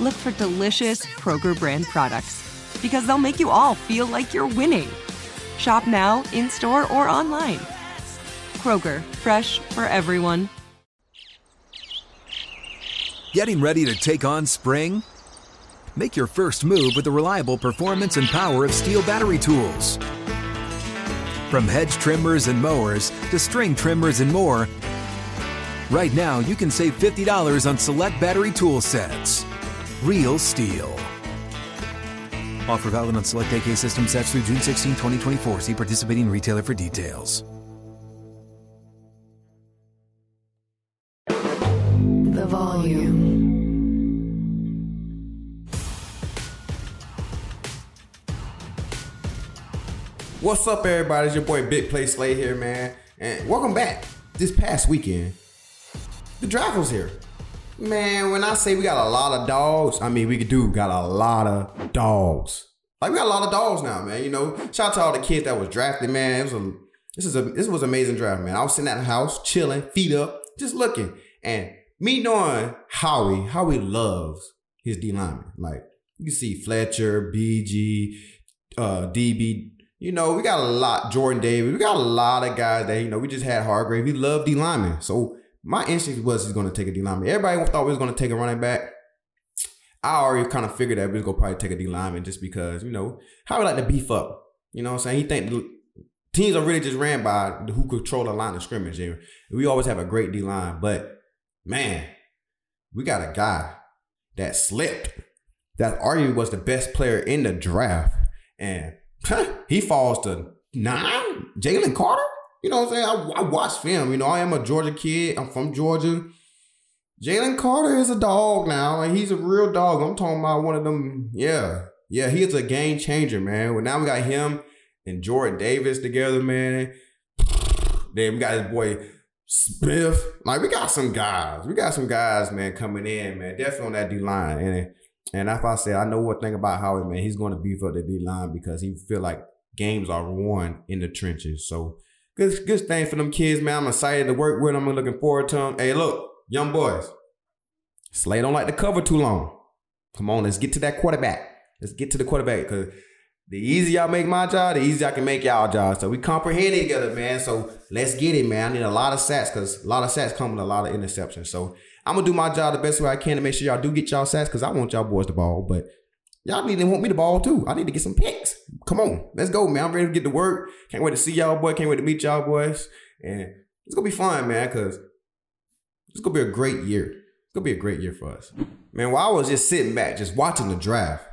look for delicious Kroger brand products because they'll make you all feel like you're winning. Shop now, in store, or online. Kroger, fresh for everyone. Getting ready to take on spring? Make your first move with the reliable performance and power of STIHL battery tools. From hedge trimmers and mowers to string trimmers and more, right now you can save $50 on select battery tool sets. Real STIHL. Offer valid on select AK system sets through June 16, 2024. See participating retailer for details. The volume. What's up, everybody? It's your boy Big Play Slay here, man. And welcome back. This past weekend, the draft was here. Man, when I say we got a lot of dogs, I mean we could do got a lot of dogs. Like we got a lot of dogs now, man. You know, shout out to all the kids that was drafted, man. It was a this is a this was amazing draft, man. I was sitting at the house, chilling, feet up, just looking. And me knowing Howie, Howie loves his D lineman. Like you see Fletcher, BG, uh, DB. You know, we got a lot, Jordan Davis. We got a lot of guys that, you know, we just had Hargrave. We love D lineman. So my instinct was he's going to take a D lineman. Everybody thought we was going to take a running back. I already kind of figured that we was going to probably take a D lineman just because, you know, how we like to beef up. You know what I'm saying? He think the teams are really just ran by who control the line of scrimmage. And we always have a great D line. But man, we got a guy that slipped that arguably was the best player in the draft. And he falls to nine. Jalen Carter? You know what I'm saying? I, I watch film. You know, I am a Georgia kid. I'm from Georgia. Jalen Carter is a dog now. and he's a real dog. I'm talking about one of them. Yeah. Yeah, he is a game changer, man. Well, now we got him and Jordan Davis together, man. Then we got his boy Smith. Like, we got some guys. We got some guys, man, coming in, man. Definitely on that D line. And and if I say I know one thing about Howard, man, he's going to beef up the D line because he feel like games are won in the trenches. So good, good thing for them kids, man. I'm excited to work with them. I'm looking forward to them. Hey, look, young boys, Slay don't like to cover too long. Come on, let's get to that quarterback. Let's get to the quarterback because the easier y'all make my job, the easier I can make y'all job. So we comprehend it together, man. So let's get it, man. I need a lot of sacks because a lot of sacks come with a lot of interceptions. So I'm gonna do my job the best way I can to make sure y'all do get y'all sacks because I want y'all boys the ball, but y'all need to want me the ball too. I need to get some picks. Come on, let's go, man. I'm ready to get to work. Can't wait to see y'all, boy. Can't wait to meet y'all, boys. And it's gonna be fun, man, because it's gonna be a great year. It's gonna be a great year for us, man. While I was just sitting back, just watching the draft,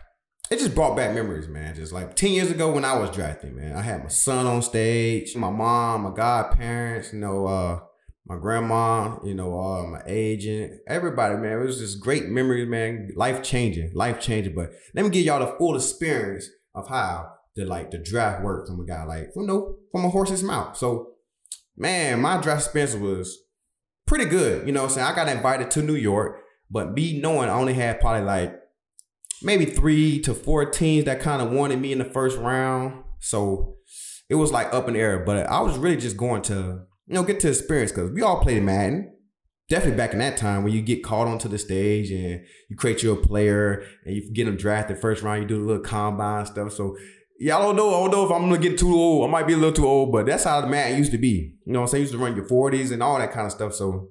it just brought back memories, man. Just like 10 years ago when I was drafting, man. I had my son on stage, my mom, my godparents, you know, uh, my grandma, you know, uh, my agent, everybody, man. It was just great memories, man. Life changing, life changing. But let me give y'all the full experience of how the like the draft worked from a guy like from no from a horse's mouth. So, man, my draft experience was pretty good. You know, I'm saying I got invited to New York, but me knowing I only had probably like maybe three to four teams that kind of wanted me in the first round. So it was like up in the air. But I was really just going to you know, get to experience because we all played Madden. Definitely back in that time when you get called onto the stage and you create your player and you get them drafted first round, you do a little combine stuff. So yeah, I don't know. I don't know if I'm gonna get too old. I might be a little too old, but that's how the Madden used to be. You know what I'm saying? You used to run your 40s and all that kind of stuff. So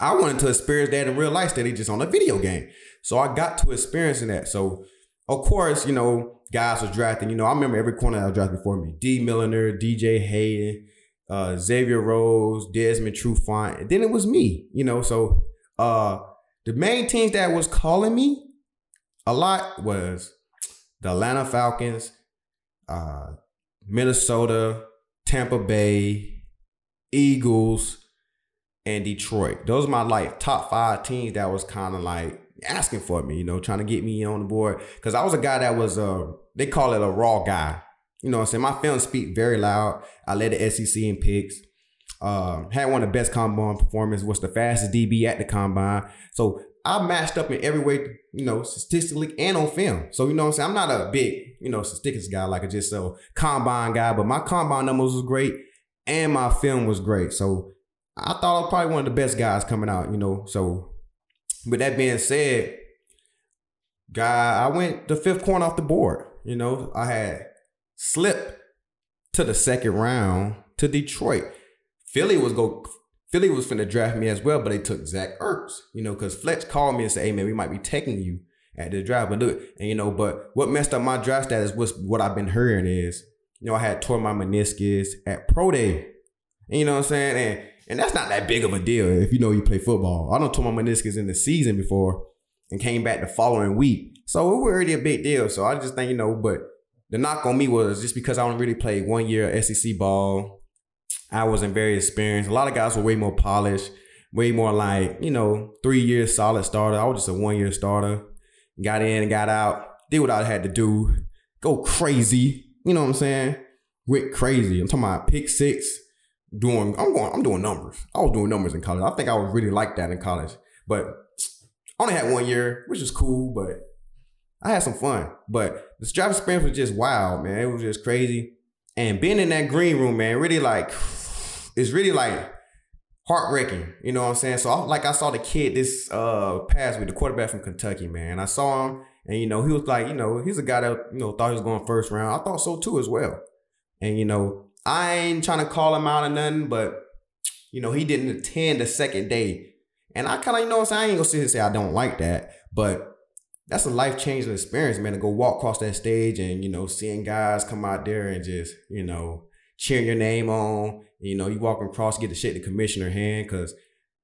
I wanted to experience that in real life instead of just on a video game. So I got to experiencing that. So of course, you know, guys was drafting. You know, I remember every corner that was drafted before me. Dee Milliner, DJ Hayden, uh, Xavier Rhodes, Desmond Trufant, and then it was me, you know. So uh, the main teams that was calling me a lot was the Atlanta Falcons, uh, Minnesota, Tampa Bay, Eagles, and Detroit. Those are my like top five teams that was kind of like asking for me, you know, trying to get me on the board. Cause I was a guy that was uh they call it a raw guy. You know I'm saying? My film speak very loud. I led the SEC in picks. Um, had one of the best combine performances, was the fastest DB at the combine. So I matched up in every way, you know, statistically and on film. So you know I'm saying? I'm not a big, you know, statistics guy like a just a combine guy, but my combine numbers was great and my film was great. So I thought I was probably one of the best guys coming out, you know. So with that being said, guy, I went the fifth corner off the board. You know, I had slipped to the second round to Detroit. Philly was go Philly was finna draft me as well, but they took Zach Ertz, you know, because Fletch called me and said, Hey man, we might be taking you at the draft. But look, and you know, but what messed up my draft status was what I've been hearing is, you know, I had tore my meniscus at Pro Day. You know what I'm saying? And and that's not that big of a deal if you know you play football. I don't tore my meniscus in the season before and came back the following week. So it was already a big deal. So I just think, you know, but the knock on me was just because I don't really play one year SEC ball. I wasn't very experienced. A lot of guys were way more polished, way more like, you know, three years solid starter. I was just a one year starter. Got in and got out, did what I had to do, go crazy. You know what I'm saying? Went crazy. I'm talking about pick six, doing I'm going I'm doing numbers. I was doing numbers in college. I think I was really like that in college. But I only had one year, which is cool, but I had some fun. But this draft experience was just wild, man. It was just crazy. And being in that green room, man, really like it's really like heartbreaking. You know what I'm saying? So I, like I saw the kid this uh past week, the quarterback from Kentucky, man. I saw him and you know, he was like, you know, he's a guy that, you know, thought he was going first round. I thought so too as well. And you know, I ain't trying to call him out or nothing, but you know, he didn't attend the second day. And I kind of, you know what I'm saying? I ain't gonna sit here and say I don't like that, but that's a life changing experience, man, to go walk across that stage and, you know, seeing guys come out there and just, you know, cheering your name on. You know, you walk across, get to shake the commissioner hand. Cause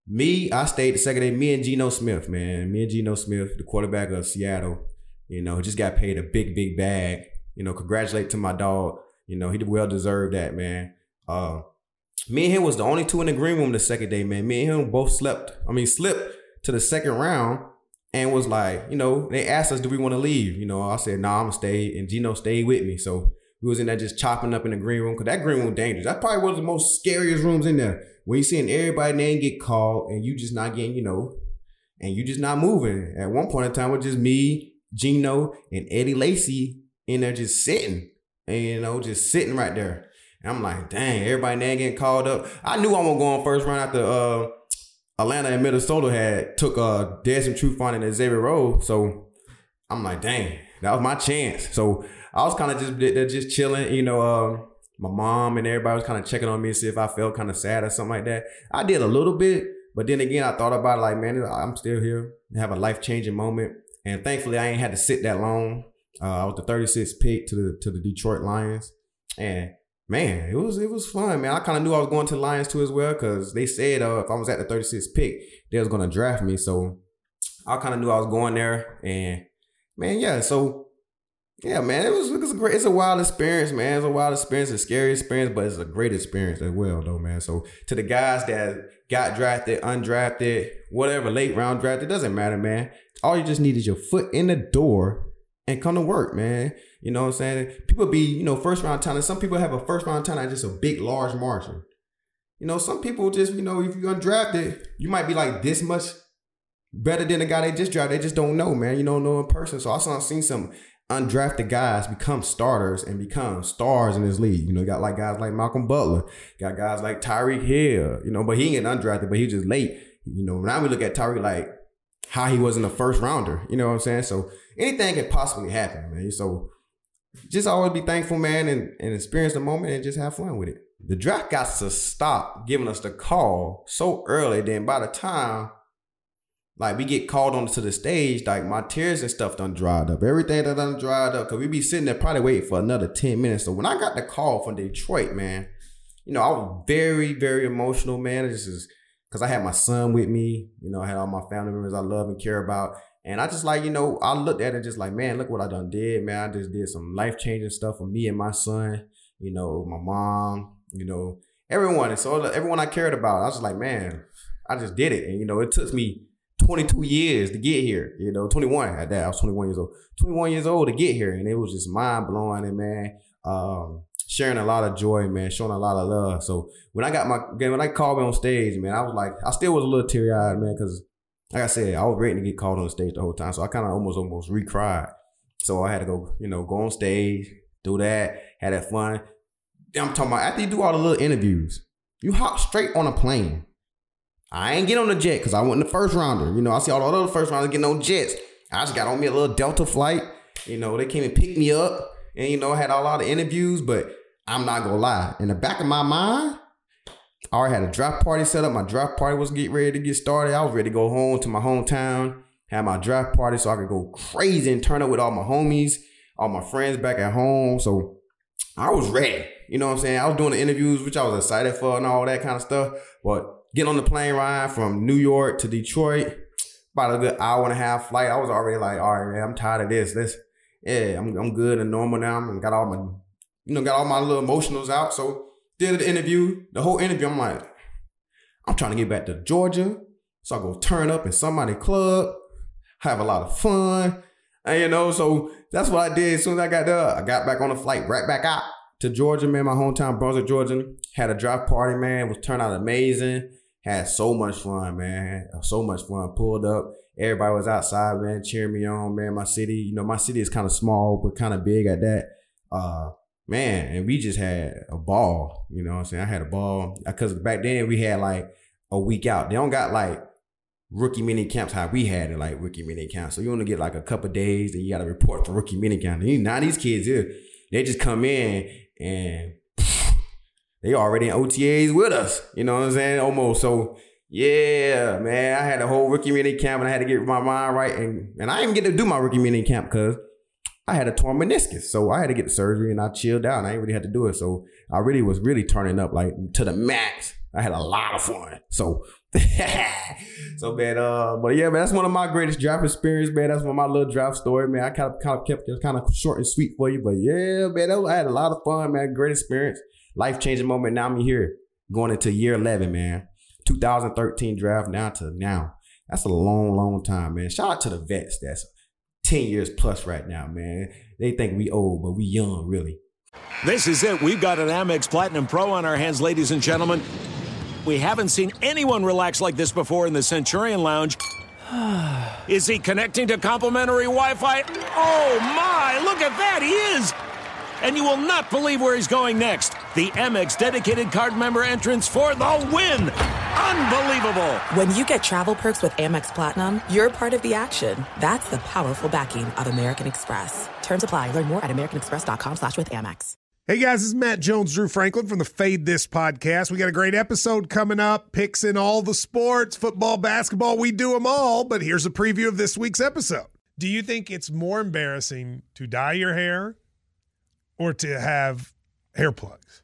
me, I stayed the second day, me and Geno Smith, man. Me and Geno Smith, the quarterback of Seattle, you know, just got paid a big, big bag. You know, congratulate to my dog you know, he well deserved that, man. Uh, me and him was the only two in the green room the second day, man. Me and him both slept. I mean, slipped to the second round and was like, you know, they asked us, do we want to leave? You know, I said, nah, I'm gonna stay. And Geno stayed with me. So we was in there just chopping up in the green room because that green room dangerous. That probably was the most scariest rooms in there. When you seeing everybody name get called and you just not getting, you know, and you just not moving. At one point in time, it was just me, Geno, and Eddie Lacy in there just sitting and you know, just sitting right there. And I'm like, dang, everybody now getting called up. I knew I was going first round after uh, Atlanta and Minnesota had took uh Desmond Trufant and Xavier Rhodes. So I'm like, dang, that was my chance. So I was kind of just just chilling, you know. Uh, my mom and everybody was kind of checking on me to see if I felt kind of sad or something like that. I did a little bit, but then again, I thought about it like, man, I'm still here. I have a life changing moment, and thankfully, I ain't had to sit that long. Uh, I was the 36th pick to the to the Detroit Lions, and man, it was it was fun, man. I kind of knew I was going to the Lions too as well because they said uh, if I was at the 36th pick, they was gonna draft me. So I kind of knew I was going there, and man, yeah. So yeah, man, it was it was a great. It's a wild experience, man. It's a wild experience, a scary experience, but it's a great experience as well, though, man. So to the guys that got drafted, undrafted, whatever, late round drafted, it doesn't matter, man. All you just need is your foot in the door and come to work, man. You know what I'm saying? People be, you know, first round talent. Some people have a first round talent just a big, large margin. You know, some people just, you know, if you're undrafted, you might be like this much better than the guy they just drafted. They just don't know, man. You don't know in person. So I saw seen some undrafted guys become starters and become stars in this league. You know, got like guys like Malcolm Butler, got guys like Tyreek Hill, you know, but he ain't undrafted, but he just late. You know, now we look at Tyreek like how he was in the first rounder. You know what I'm saying? So anything can possibly happen, man. So just always be thankful, man, and, and experience the moment and just have fun with it. The draft got to stop giving us the call so early. Then by the time like we get called onto the stage, like my tears and stuff done dried up. Everything that done dried up. Cause we be sitting there probably waiting for another 10 minutes. So when I got the call from Detroit, man, you know, I was very, very emotional, man. This is because I had my son with me. You know, I had all my family members I love and care about. And I just like, you know, I looked at it just like, man, look what I done did, man. I just did some life changing stuff for me and my son, you know, my mom, you know, everyone. And so everyone I cared about, I was like, man, I just did it. And, you know, it took me 22 years to get here. You know, 21 at that. I was 21 years old. 21 years old to get here, and it was just mind blowing. And man, um, sharing a lot of joy, man, showing a lot of love. So when I got my when I called me on stage, man, I was like, I still was a little teary eyed, man, because like I said, I was waiting to get called on stage the whole time. So I kind of almost almost recried. So I had to go, you know, go on stage, do that, had that fun. I'm talking about after you do all the little interviews, you hop straight on a plane. I ain't get on the jet because I wasn't the first rounder. You know, I see all the other first rounders getting on jets. I just got on me a little Delta flight. You know, they came and picked me up and, you know, had a lot of interviews, but I'm not to lie. In the back of my mind, I already had a draft party set up. My draft party was getting ready to get started. I was ready to go home to my hometown, have my draft party so I could go crazy and turn up with all my homies, all my friends back at home. So I was ready. You know what I'm saying? I was doing the interviews, which I was excited for and all that kind of stuff. But getting on the plane ride from New York to Detroit, about a good hour and a half flight, I was already like, all right, man, I'm tired of this. This, yeah, I'm, I'm good and normal now. I got all my, you know, got all my little emotionals out. So did the interview, the whole interview, I'm like, I'm trying to get back to Georgia. So I go turn up in somebody club, have a lot of fun. And you know, so that's what I did. As soon as I got there, I got back on the flight, right back out to Georgia, man, my hometown, Brunswick, Georgia. Had a draft party, man. It was turned out amazing. Had so much fun, man. So much fun. Pulled up. Everybody was outside, man, cheering me on, man. My city, you know, my city is kind of small, but kind of big at that. Uh, man, and we just had a ball. You know what I'm saying? I had a ball because back then we had like a week out. They don't got like rookie mini camps how we had it, like rookie mini camps. So you only get like a couple days, and you got to report for rookie mini camp. Now these kids here, they just come in and they already in OTAs with us. You know what I'm saying? Almost. So yeah, man, I had a whole rookie mini camp, and I had to get my mind right, and and I didn't get to do my rookie mini camp because I had a torn meniscus. So I had to get the surgery and I chilled out. I ain't really had to do it. So I really was really turning up like to the max. I had a lot of fun. So so man, uh, but yeah, man, that's one of my greatest draft experience, man. That's one of my little draft story, man. I kind of kind of kept it kind of short and sweet for you, but yeah, man, was, I had a lot of fun, man. Great experience, life changing moment. Now I'm here, going into year eleven, man. 2013 draft now to now. That's a long, long time, man. Shout out to the vets. That's 10 years plus right now, man. They think we old, but we young, really. This is it. We've got an Amex Platinum Pro on our hands, ladies and gentlemen. We haven't seen anyone relax like this before in the Centurion Lounge. is he connecting to complimentary Wi Fi? Oh, my! Look at that! He is! And you will not believe where he's going next. The Amex dedicated card member entrance for the win! Unbelievable! When you get travel perks with Amex Platinum, you're part of the action. That's the powerful backing of American Express. Terms apply. Learn more at americanexpress.com slash with Amex. Hey guys, this is Matt Jones, Drew Franklin from the Fade This podcast. We got a great episode coming up. Picks in all the sports, football, basketball, we do them all. But here's a preview of this week's episode. Do you think it's more embarrassing to dye your hair or to have hair plugs?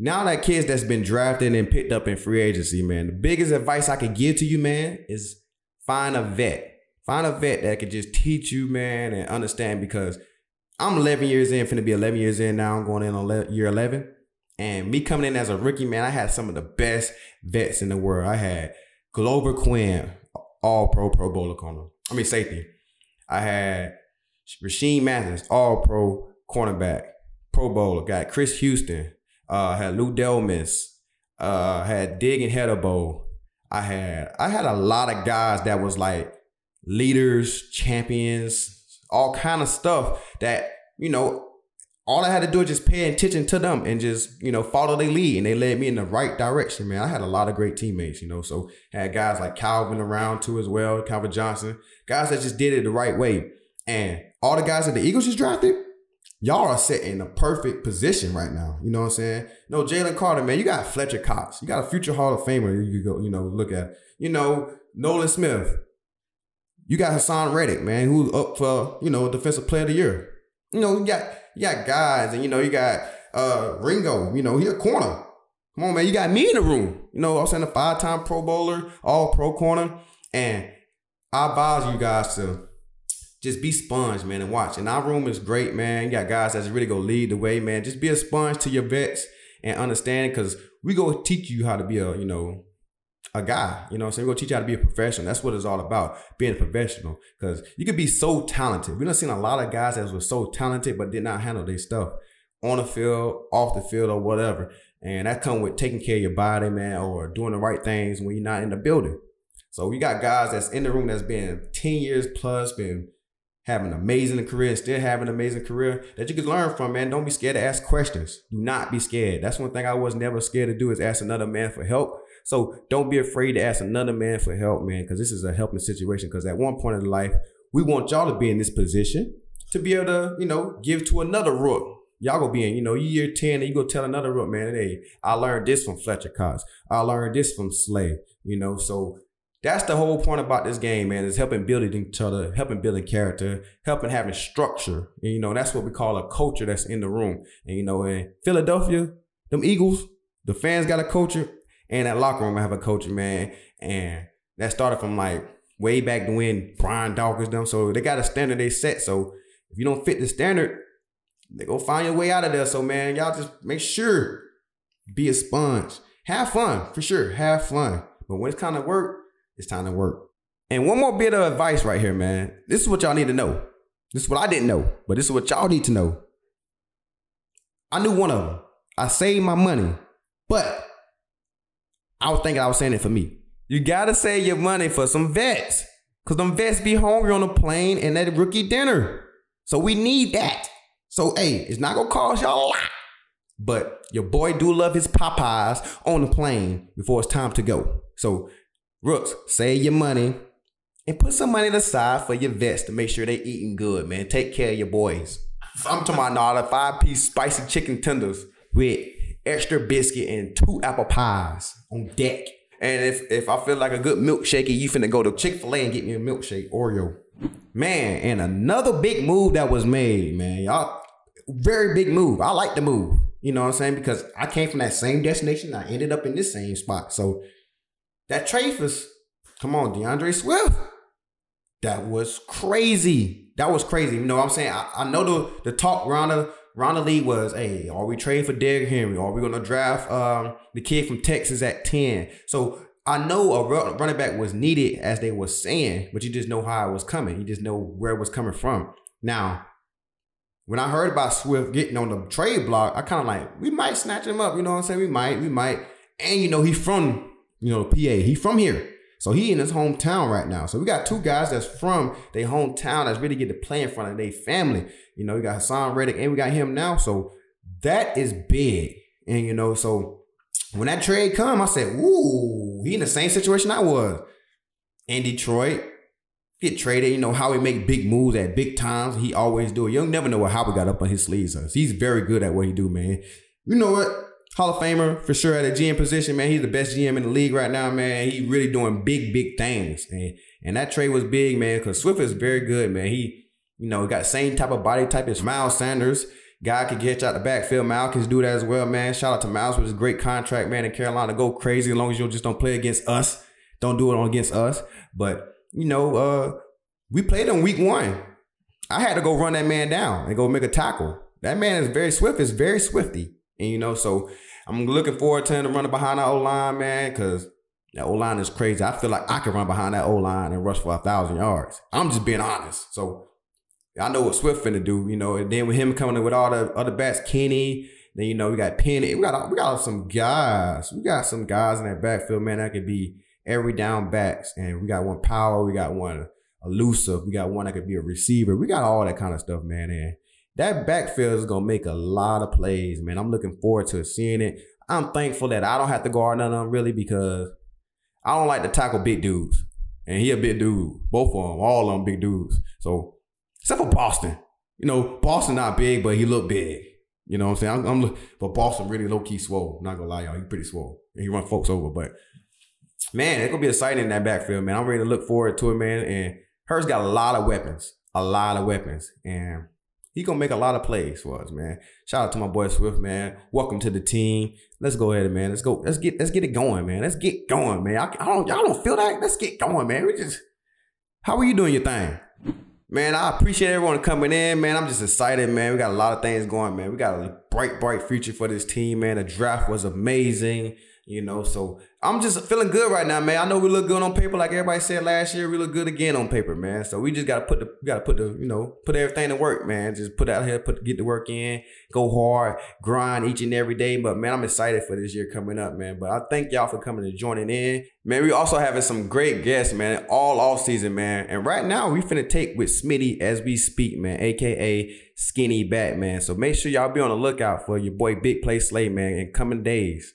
Now that kids that's been drafted and picked up in free agency, man, the biggest advice I could give to you, man, is find a vet. Find a vet that could just teach you, man, and understand because I'm 11 years in, finna be 11 years in now. I'm going in on year 11. And me coming in as a rookie, man, I had some of the best vets in the world. I had Glover Quin, all pro, pro bowler corner. I mean, safety. I had Rashean Mathis, all pro cornerback, pro bowler. Got Chris Houston. Uh, had Lou Delmas. Uh, had Dig and Hedabo. I had I had a lot of guys that was like leaders, champions, all kind of stuff that you know all I had to do is just pay attention to them and just, you know, follow their lead. And they led me in the right direction, man. I had a lot of great teammates, you know. So had guys like Calvin around too as well, Calvin Johnson, guys that just did it the right way. And all the guys that the Eagles just drafted, y'all are set in a perfect position right now. You know what I'm saying? no, Jalen Carter, man, you got Fletcher Cox. You got a future Hall of Famer you go, you know, look at. You know, Nolan Smith. You got Haason Reddick, man, who's up for, you know, defensive player of the year. You know, you got you got guys, and you know, you got uh Ringo, you know, he a corner. Come on, man, you got me in the room. You know, I'm saying a five-time pro bowler, all pro corner. And I advise you guys to just be sponge, man, and watch. And our room is great, man. You got guys that's really gonna lead the way, man. Just be a sponge to your vets and understand because we go teach you how to be a, you know, a guy. You know saying? We're gonna teach you how to be a professional. That's what it's all about, being a professional. Because you could be so talented. We done seen a lot of guys that were so talented but did not handle their stuff on the field, off the field, or whatever. And that come with taking care of your body, man, or doing the right things when you're not in the building. So we got guys that's in the room that's been 10 years plus, been having an amazing career, still have an amazing career that you can learn from, man. Don't be scared to ask questions. Do not be scared. That's one thing I was never scared to do is ask another man for help so don't be afraid to ask another man for help, man, because this is a helping situation. Because at one point in life, we want y'all to be in this position to be able to, you know, give to another rook. Y'all go be in, you know, year 10 and you go tell another rook, man, hey, I learned this from Fletcher Cox. I learned this from Slay, you know, so that's the whole point about this game, man, is helping building each other, helping building character, helping having structure. And, you know, that's what we call a culture that's in the room. And, you know, in Philadelphia, them Eagles, the fans got a culture and that locker room, I have a coach, man. And that started from like way back when Brian Dawkins them. So they got a standard they set. So if you don't fit the standard, they go find your way out of there. So man, y'all just make sure be a sponge. Have fun for sure. Have fun. But when it's kind of work, it's time to work. And one more bit of advice right here, man. This is what y'all need to know. This is what I didn't know, but this is what y'all need to know. I knew one of them. I saved my money, but I was thinking I was saying it for me. You gotta save your money for some vets. Cause them vets be hungry on the plane and that rookie dinner. So we need that. So hey, it's not gonna cost y'all a lot. But your boy do love his Popeyes on the plane before it's time to go. So Rooks, save your money and put some money aside for your vets to make sure they eating good, man. Take care of your boys. I'm talking about all five piece spicy chicken tenders with extra biscuit and two apple pies on deck. And if if I feel like a good milkshake, you finna go to Chick Fil A and get me a milkshake Oreo. Man, and another big move that was made, man, y'all. Very big move. I like the move. You know what I'm saying? Because I came from that same destination. I ended up in this same spot. So that trade was, come on, D'Andre Swift. That was crazy. That was crazy. You know I'm saying? I, I know the the talk around the around the league was, hey, are we trading for Derrick Henry? Are we gonna draft um, the kid from Texas at 10? So I know a running back was needed as they were saying, but you just know how it was coming. You just know where it was coming from. Now, when I heard about Swift getting on the trade block, I kind of like, we might snatch him up. You know what I'm saying? We might, we might. And you know, he's from, you know, PA. He's from here. So he in his hometown right now. So we got two guys that's from their hometown that's really get to play in front of their family. You know, we got Haason Reddick and we got him now. So that is big. And you know, so when that trade come, I said, "Ooh, he in the same situation I was in Detroit." Get traded, you know how he make big moves at big times. He always do it. You'll never know what how we got up on his sleeves. He's very good at what he do, man. You know what? Hall of Famer for sure at a GM position, man. He's the best GM in the league right now, man. He really doing big, big things, and and that trade was big, man. Because Swift is very good, man. He, you know, got same type of body type as Miles Sanders. Guy could get you out the backfield. Miles can do that as well, man. Shout out to Miles with his great contract, man. In Carolina, go crazy as long as you just don't play against us. Don't do it against us. But you know, uh, we played him week one. I had to go run that man down and go make a tackle. That man is very swift. Is very swifty, and you know, so I'm looking forward to him running behind that O line, man, because that O line is crazy. I feel like I could run behind that O line and rush for a thousand yards. I'm just being honest. So I know what Swift finna do, you know. And then with him coming in with all the other backs, Kenny, then you know we got Penny. We got we got some guys. We got some guys in that backfield, man. That could be every down backs, and we got one power. We got one elusive. We got one that could be a receiver. We got all that kind of stuff, man. And that backfield is gonna make a lot of plays, man. I'm looking forward to seeing it. I'm thankful that I don't have to guard none of them really because I don't like to tackle big dudes. And he a big dude. Both of them, all of them big dudes. So except for Boston. You know, Boston not big, but he look big. You know what I'm saying? I'm, I'm but Boston really low key swole. Not gonna lie, y'all. He pretty swole. And he run folks over. But man, it's gonna be exciting in that backfield, man. I'm ready to look forward to it, man. And Hurts got a lot of weapons. A lot of weapons. And he gonna make a lot of plays for us, man. Shout out to my boy Swift, man. Welcome to the team. Let's go ahead, man. Let's go. Let's get let's get it going, man. Let's get going, man. I, I don't y'all don't feel that? Let's get going, man. We just how are you doing your thing? Man, I appreciate everyone coming in, man. I'm just excited, man. We got a lot of things going, man. We got a bright, bright future for this team, man. The draft was amazing, you know. So I'm just feeling good right now, man. I know we look good on paper, like everybody said last year. We look good again on paper, man. So we just gotta put the gotta put the you know put everything to work, man. Just put out here, put get the work in, go hard, grind each and every day. But man, I'm excited for this year coming up, man. But I thank y'all for coming and joining in, man. We also having some great guests, man, all off season, man. And right now we finna take with Smitty as we speak, man, aka Skinny Batman. So make sure y'all be on the lookout for your boy Big Play Slay, man, in coming days.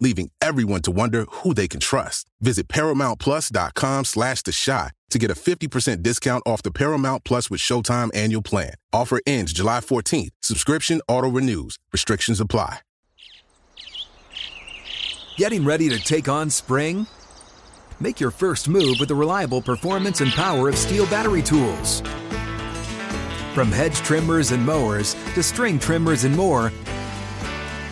leaving everyone to wonder who they can trust. Visit ParamountPlus.com slash The Chi to get a 50% discount off the Paramount Plus with Showtime annual plan. Offer ends July 14th. Subscription auto-renews. Restrictions apply. Getting ready to take on spring? Make your first move with the reliable performance and power of STIHL battery tools. From hedge trimmers and mowers to string trimmers and more,